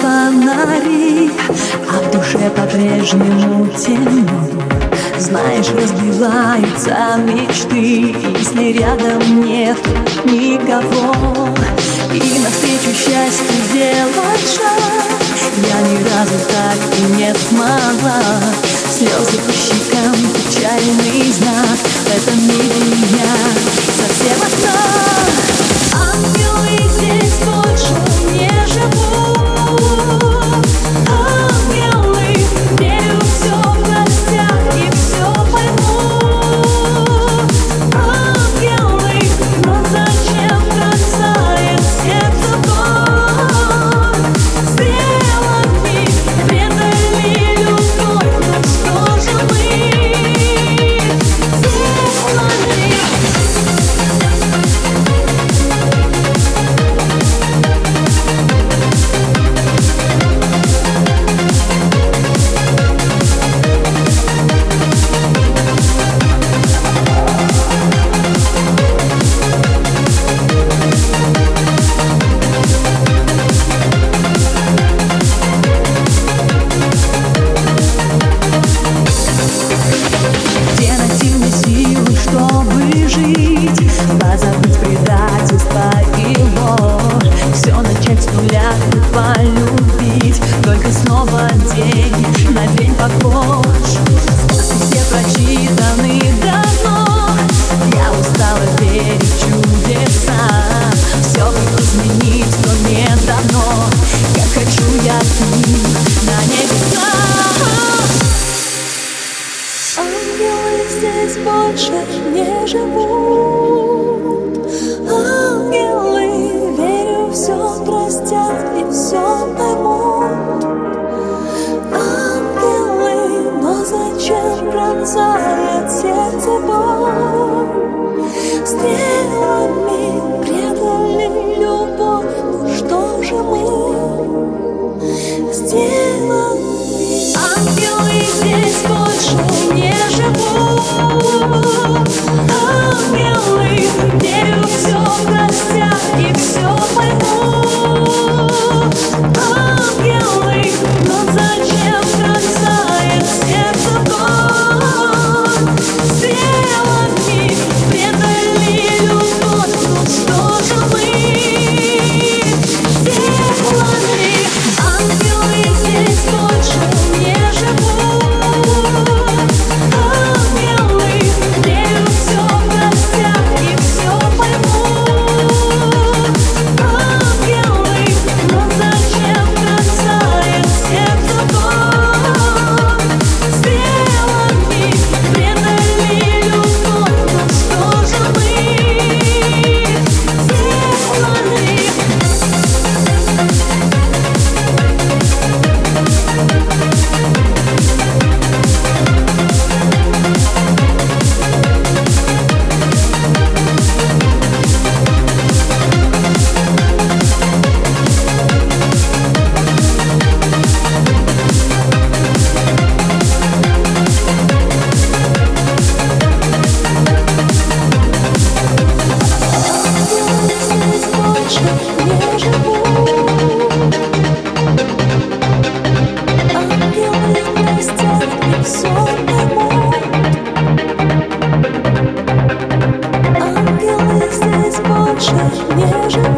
фонари А в душе по-прежнему темно. Знаешь, разбиваются мечты Если рядом нет никого. И навстречу счастью делать шаг. Я ни разу так и не смогла Слезы по щекам, печальный знак. В этом мире я совсем одна. жить Позабыть предательство и ложь Все начать с нуля и полюбить Только снова jest wasze, nie żałuję. нежно, нежно.